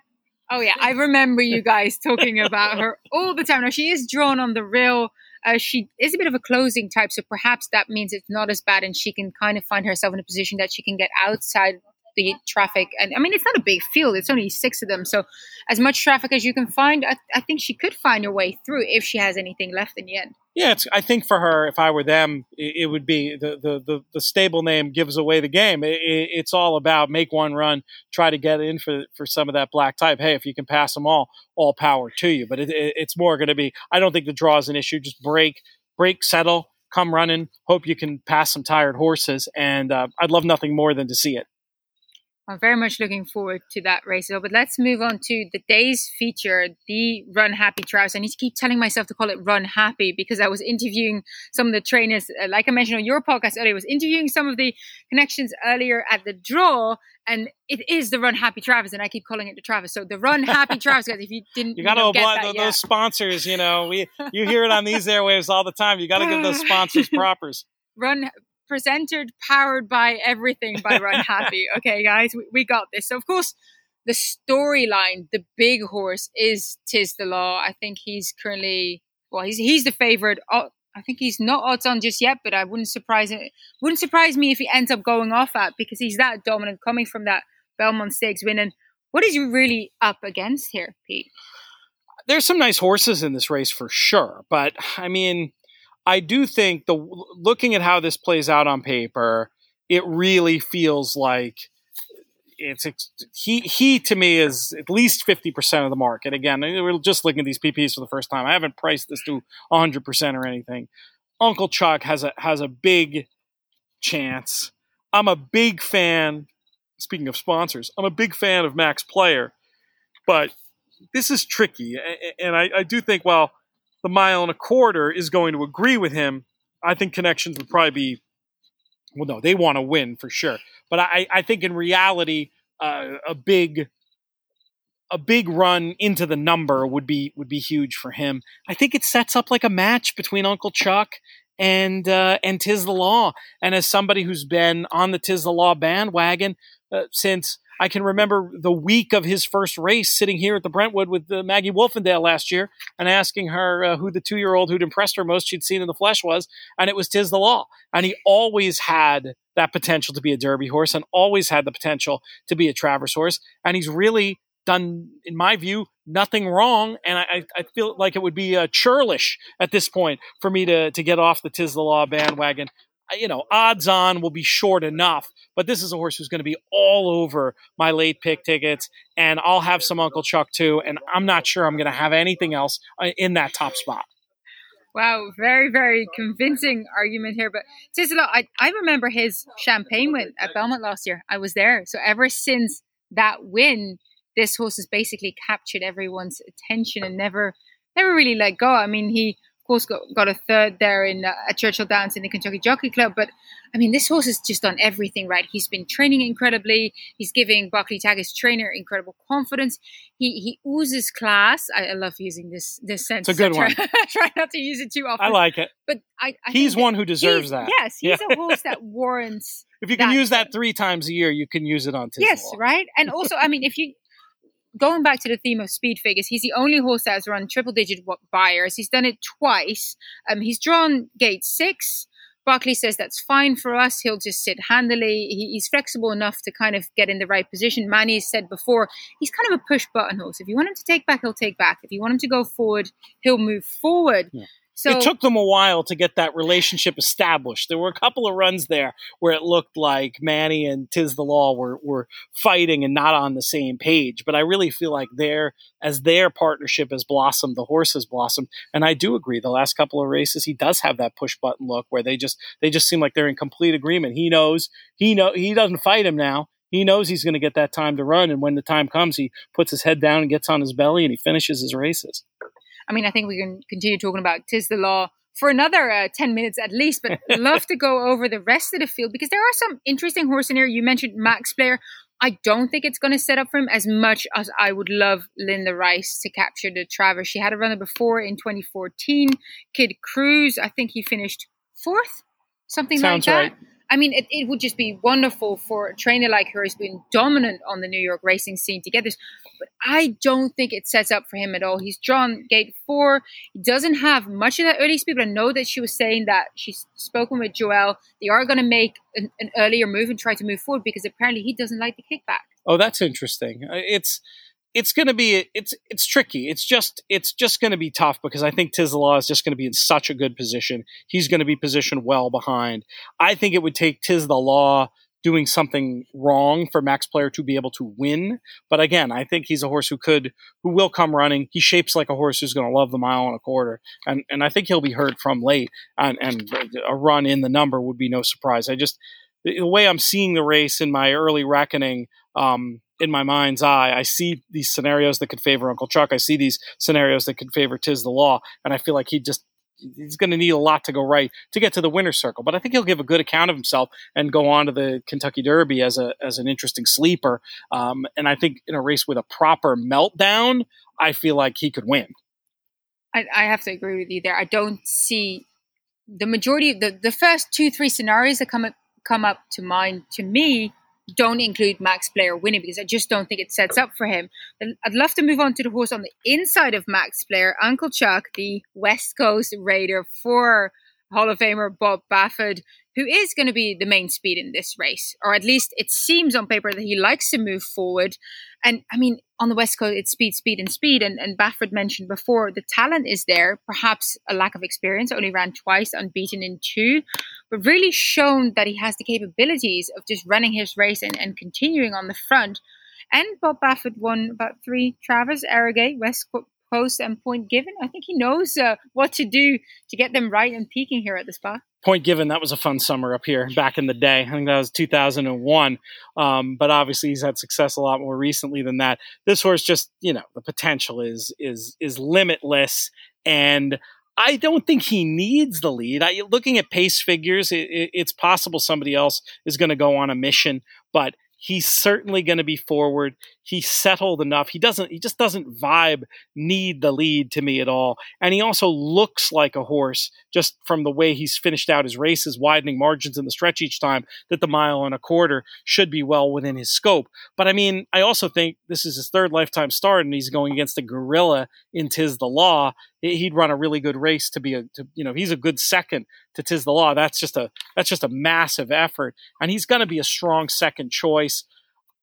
Oh yeah, I remember you guys talking about her all the time. Now she is drawn on the rail. Uh, she is a bit of a closing type, so perhaps that means it's not as bad, and she can kind of find herself in a position that she can get outside the traffic. And I mean, it's not a big field; it's only six of them. So, as much traffic as you can find, I, I think she could find her way through if she has anything left in the end. Yeah, I think for her, if I were them, it, it would be the, the, the, the, stable name gives away the game. It, it, it's all about make one run, try to get in for, for some of that black type. Hey, if you can pass them all, all power to you. But it's more going to be, I don't think the draw is an issue. Just break, break, settle, come running, hope you can pass some tired horses. And uh, I'd love nothing more than to see it. I'm very much looking forward to that race. But let's move on to the day's feature, the Run Happy Travers. I need to keep telling myself to call it Run Happy because I was interviewing some of the trainers, uh, like I mentioned on your podcast earlier, I was interviewing some of the connections earlier at the draw, and it is the Run Happy Travers, and I keep calling it the Travers. So the Run Happy [laughs] Travers, guys. If you didn't, you got to oblige those yet. sponsors. You know, we you hear it on these [laughs] airwaves all the time. You got to give those sponsors [laughs] propers. Run presented, powered by everything by Run [laughs] Happy. Okay, guys, we, we got this. So, of course, the storyline, the big horse is Tiz the Law. I think he's currently, well, he's he's the favorite. I think he's not odds on just yet, but I wouldn't surprise it. Wouldn't surprise me if he ends up going off at because he's that dominant, coming from that Belmont Stakes win. And what is he really up against here, Pete? There's some nice horses in this race for sure, but I mean, I do think the looking at how this plays out on paper, it really feels like it's he he to me is at least 50% of the market. Again we're just looking at these pps for the first time. I haven't priced this to 100% or anything. Uncle chuck has a has a big chance. I'm a big fan speaking of sponsors i'm a big fan of max player but this is tricky. And i, I do think well the mile and a quarter is going to agree with him, I think connections would probably be well, no, they want to win for sure. But I, I think in reality, uh, a big a big run into the number would be would be huge for him. I think it sets up like a match between Uncle Chuck and uh, and Tiz the Law. And as somebody who's been on the Tiz the Law bandwagon uh, since I can remember the week of his first race sitting here at the Brentwood with uh, Maggie Wolfendale last year and asking her uh, who the two year old who'd impressed her most she'd seen in the flesh was. And it was Tiz the Law. And he always had that potential to be a Derby horse and always had the potential to be a Travers horse. And he's really done, in my view, nothing wrong. And I, I feel like it would be uh, churlish at this point for me to, to get off the Tiz the Law bandwagon you know, odds on will be short enough. But this is a horse who's going to be all over my late pick tickets, and I'll have some Uncle Chuck too. And I'm not sure I'm going to have anything else uh, in that top spot. Wow, very, very convincing argument here. But Tisla, I, I remember his champagne win at Belmont last year. I was there. So ever since that win, this horse has basically captured everyone's attention and never never really let go. I mean, he course, got, got a third there in uh, at Churchill Downs in the Kentucky Jockey Club. But I mean, this horse has just done everything right. He's been training incredibly. He's giving Barclay Tagg, his trainer, incredible confidence. He he oozes class. I, I love using this this sentence. It's a good [laughs] one. try not to use it too often. I like it. But I, I he's one who deserves that. Yes, he's yeah. a horse that warrants. [laughs] If you can use that three times a year, you can use it on Tisla. Yes, right. And also, I mean, if you going back to the theme of speed figures, he's the only horse that has run triple digit Beyers. He's done it twice. Um, he's drawn gate six. Barclay says that's fine for us. He'll just sit handily. He, he's flexible enough to kind of get in the right position. Manny has said before, he's kind of a push button horse. If you want him to take back, he'll take back. If you want him to go forward, he'll move forward. Yeah. So it took them a while to get that relationship established. There were a couple of runs there where it looked like Manny and Tiz the Law were were fighting and not on the same page. But I really feel like their as their partnership has blossomed, the horse has blossomed. And I do agree. The last couple of races, he does have that push button look where they just they just seem like they're in complete agreement. He knows he know he doesn't fight him now. He knows he's going to get that time to run, and when the time comes, he puts his head down and gets on his belly and he finishes his races. I mean, I think we can continue talking about Tiz the Law for another uh, 10 minutes at least, but [laughs] love to go over the rest of the field because there are some interesting horses in here. You mentioned Max Player. I don't think it's going to set up for him as much as I would love Linda Rice to capture the Travers. She had a runner before in 2014. Kid Cruz, I think he finished fourth, something Sounds like that. Right. I mean, it, it would just be wonderful for a trainer like her who's been dominant on the New York racing scene to get this. But I don't think it sets up for him at all. He's drawn gate four. He doesn't have much of that early speed, but I know that she was saying that she's spoken with Joel. They are going to make an, an earlier move and try to move forward because apparently he doesn't like the kickback. Oh, that's interesting. Uh, it's it's going to be it's it's tricky. It's just it's just going to be tough because I think Tiz the Law is just going to be in such a good position. He's going to be positioned well behind. I think it would take Tiz the Law doing something wrong for Max Player to be able to win. But again, I think he's a horse who could who will come running. He shapes like a horse who's going to love the mile and a quarter, and and I think he'll be heard from late. And and a run in the number would be no surprise. I just the way I'm seeing the race in my early reckoning, um, in my mind's eye. I see these scenarios that could favor Uncle Chuck. I see these scenarios that could favor Tiz the Law, and I feel like he just he's going to need a lot to go right to get to the winner's circle. But I think he'll give a good account of himself and go on to the Kentucky Derby as a as an interesting sleeper. Um, and I think in a race with a proper meltdown, I feel like he could win. I, I have to agree with you there. I don't see the majority of the, the first two three scenarios that come up, come up to mind to me don't include Max Player winning because I just don't think it sets up for him. I'd love to move on to the horse on the inside of Max Player, Uncle Chuck, the West Coast Raider for Hall of Famer Bob Baffert, who is going to be the main speed in this race, or at least it seems on paper that he likes to move forward. And I mean, on the West Coast, it's speed, speed, and speed. And, and Baffert mentioned before the talent is there, perhaps a lack of experience, only ran twice, unbeaten in two, but really shown that he has the capabilities of just running his race and, and continuing on the front. And Bob Baffert won about three Travers, Arrogate, West Coast, and Point Given. I think he knows uh, what to do to get them right and peaking here at the Spa. Point Given, that was a fun summer up here back in the day. I think that was 2001. Um, but obviously, he's had success a lot more recently than that. This horse just, you know, the potential is is is limitless, and I don't think he needs the lead. I, looking at pace figures, it, it, it's possible somebody else is going to go on a mission, but he's certainly going to be forward. He's settled enough. He doesn't. He just doesn't vibe need the lead to me at all. And he also looks like a horse just from the way he's finished out his races, widening margins in the stretch each time. That the mile and a quarter should be well within his scope. But I mean, I also think this is his third lifetime start, and he's going against a gorilla in Tiz the Law. He'd run a really good race to be a, to, you know, he's a good second to Tiz the Law. That's just a that's just a massive effort, and he's going to be a strong second choice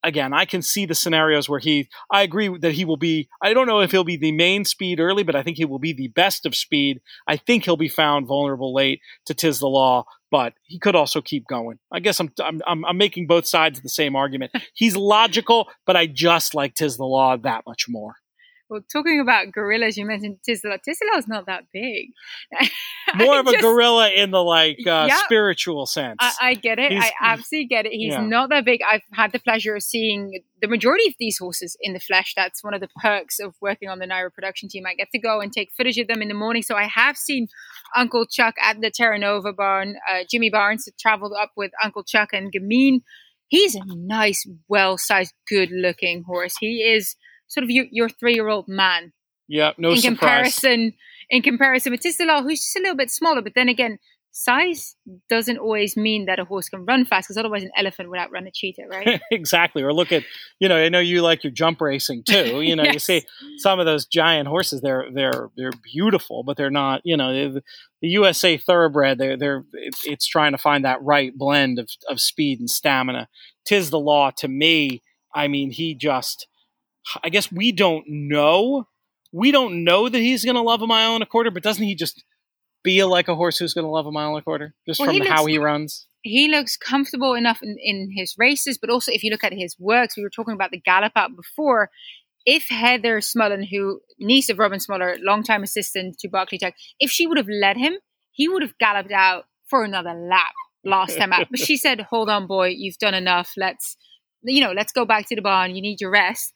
again, I can see the scenarios where he, I agree that he will be, I don't know if he'll be the main speed early, but I think he will be the best of speed. I think he'll be found vulnerable late to Tiz the Law, but he could also keep going. I guess I'm, I'm, I'm making both sides of the same argument. He's logical, but I just like Tiz the Law that much more. Well, talking about gorillas, you mentioned Tisla. Tisla is not that big. [laughs] More of a gorilla in the like uh, yeah, spiritual sense. I, I get it. He's, I absolutely get it. He's yeah. not that big. I've had the pleasure of seeing the majority of these horses in the flesh. That's one of the perks of working on the NYRA production team. I get to go and take footage of them in the morning. So I have seen Uncle Chuck at the Terra Nova barn. Uh, Jimmy Barnes traveled up with Uncle Chuck and Gamine. He's a nice, well-sized, good-looking horse. He is sort of your, your three year old man. Yeah, no in surprise. comparison in comparison with Tisdale, who's just a little bit smaller. But then again, size doesn't always mean that a horse can run fast because otherwise an elephant would outrun a cheetah, [laughs] right? exactly. Or look at, you know, I know you like your jump racing too. [laughs] You know, yes. you see some of those giant horses. They're they're they're beautiful, but they're not. You know, the, the USA Thoroughbred. They're they're it's trying to find that right blend of of speed and stamina. Tiz the Law to me. I mean, he just I guess we don't know. We don't know that he's going to love a mile and a quarter, but doesn't he just feel like a horse who's going to love a mile and a quarter just well, from he how he runs? He looks comfortable enough in, in his races, but also if you look at his works, we were talking about the gallop out before. If Heather Smullen, who niece of Robin Smullen, longtime assistant to Barclay Tagg, if she would have led him, he would have galloped out for another lap last time out. But she [laughs] said, "Hold on, boy, you've done enough. Let's, you know, let's go back to the barn. You need your rest."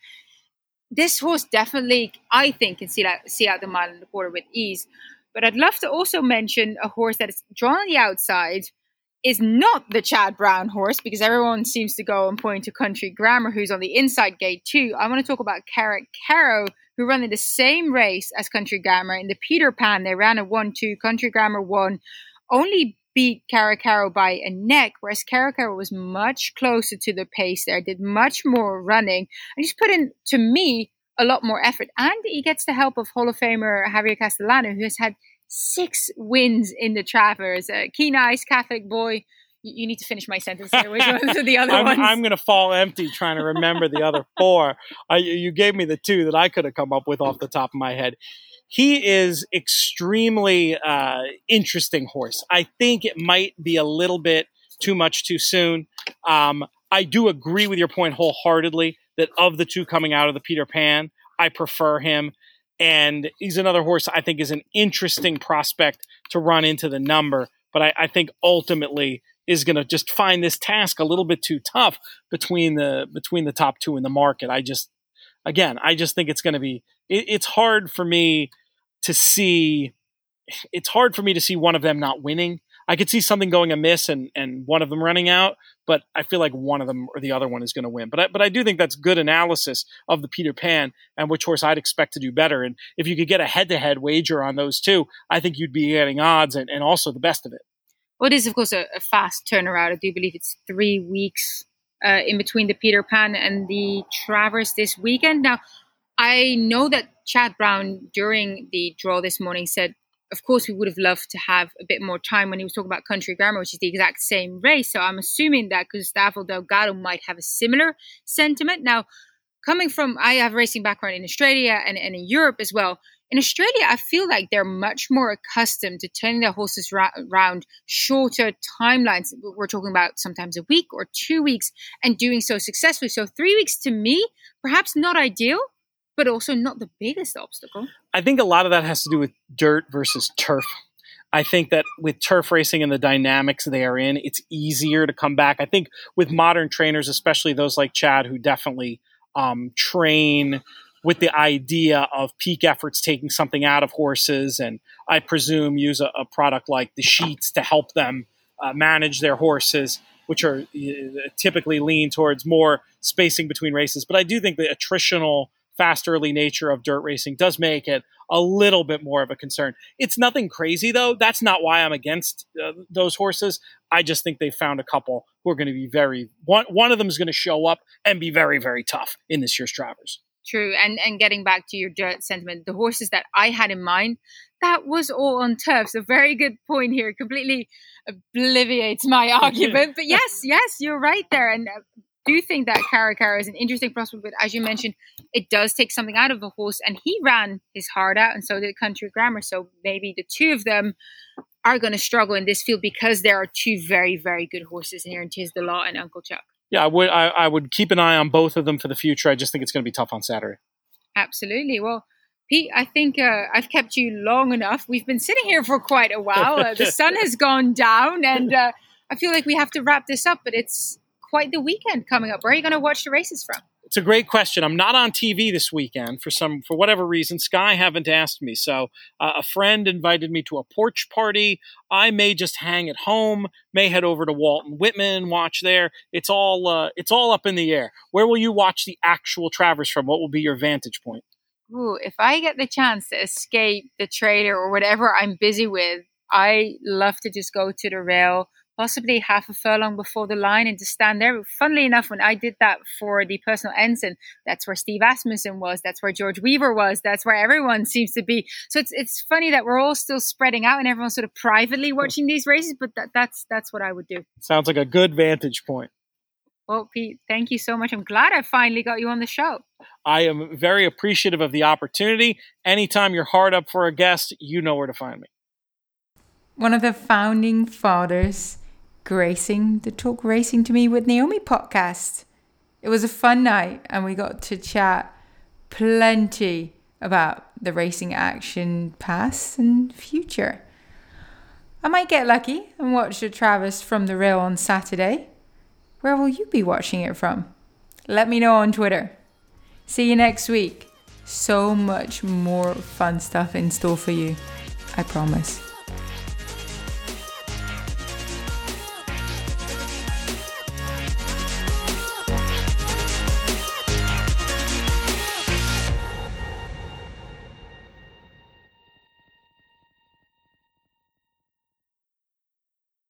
This horse definitely, I think, can see out, see out the mile and a quarter with ease. But I'd love to also mention a horse that is drawn on the outside, is not the Chad Brown horse, because everyone seems to go and point to Country Grammar, who's on the inside gate too. I want to talk about Carrot Caro, who ran in the same race as Country Grammar in the Peter Pan. They ran a 1 2, Country Grammar won. Only beat Caracaro by a neck, whereas Caracaro was much closer to the pace there, did much more running, and he's put in, to me, a lot more effort. And he gets the help of Hall of Famer Javier Castellano, who has had six wins in the Travers. A keen eyes Catholic boy. You, need to finish my sentence here. Which ones are the other [laughs] I'm, ones? I'm going to fall empty trying to remember the other four. I, you gave me the two that I could have come up with off the top of my head he is extremely uh, interesting horse. I think it might be a little bit too much too soon. Um, I do agree with your point wholeheartedly that of the two coming out of the Peter Pan, I prefer him. And he's another horse I think is an interesting prospect to run into the number. But I, I think ultimately is going to just find this task a little bit too tough between the between the top two in the market. I just again, I just think it's going to be it, it's hard for me to see it's hard for me to see one of them not winning. I could see something going amiss and and one of them running out, but I feel like one of them or the other one is going to win. But I, but I do think that's good analysis of the Peter Pan and which horse I'd expect to do better. And if you could get a head to head wager on those two, I think you'd be getting odds and, and also the best of it. Well, it is of course a, a fast turnaround. I do believe it's three weeks uh, in between the Peter Pan and the Travers this weekend. Now, I know that Chad Brown during the draw this morning said of course, we would have loved to have a bit more time when he was talking about Country Grammar, which is the exact same race. So I'm assuming that Gustavo Delgado might have a similar sentiment. Now, coming from, I have racing background in Australia and, and in Europe as well. In Australia, I feel like they're much more accustomed to turning their horses ra- around shorter timelines. We're talking about sometimes a week or two weeks and doing so successfully. So, three weeks to me, perhaps not ideal, but also not the biggest obstacle. I think a lot of that has to do with dirt versus turf. I think that with turf racing and the dynamics they are in, it's easier to come back. I think with modern trainers, especially those like Chad, who definitely um, train with the idea of peak efforts taking something out of horses, and I presume use a, a product like the sheets to help them uh, manage their horses, which are uh, typically lean towards more spacing between races. But I do think the attritional fast early nature of dirt racing does make it a little bit more of a concern. It's nothing crazy though. That's not why I'm against uh, those horses. I just think they found a couple who are going to be very one one of them is going to show up and be very very tough in this year's Travers. True. And and getting back to your dirt sentiment, the horses that I had in mind, that was all on turf. So very good point here. Completely obliviates my [laughs] argument. but yes, yes, you're right there. And uh, do think that Caracaro is an interesting prospect, but as you mentioned, it does take something out of the horse, and he ran his heart out, and so did Country Grammar. So maybe the two of them are going to struggle in this field because there are two very, very good horses in here, and Tiz the Law and Uncle Chuck. Yeah, I would. I, I would keep an eye on both of them for the future. I just think it's going to be tough on Saturday. Absolutely. Well, Pete, I think uh, I've kept you long enough. We've been sitting here for quite a while. Uh, the [laughs] sun has gone down, and uh, I feel like we have to wrap this up. But it's quite the weekend coming up. Where are you going to watch the races from? It's a great question. I'm not on TV this weekend for some for whatever reason. Sky haven't asked me, so uh, a friend invited me to a porch party. I may just hang at home. May head over to Walton Whitman, watch there. It's all uh, it's all up in the air. Where will you watch the actual Travers from? What will be your vantage point? Ooh, if I get the chance to escape the trader or whatever I'm busy with, I love to just go to the rail possibly half a furlong before the line and to stand there. Funnily enough, when I did that for the personal ensign, that's where Steve Asmussen was, that's where George Weaver was, that's where everyone [laughs] seems to be. So it's it's funny that we're all still spreading out and everyone's sort of privately watching these races, but that, that's that's what I would do. Sounds like a good vantage point. Well, Pete, thank you so much. I'm glad I finally got you on the show. I am very appreciative of the opportunity. Anytime you're hard up for a guest, you know where to find me. One of the founding fathers gracing the Talk Racing to Me with Naomi podcast. It was a fun night and we got to chat plenty about the racing action past and future. I might get lucky and watch the Travers from the rail on Saturday. Where will you be watching it from? Let me know on Twitter. See you next week. So much more fun stuff in store for you. I promise.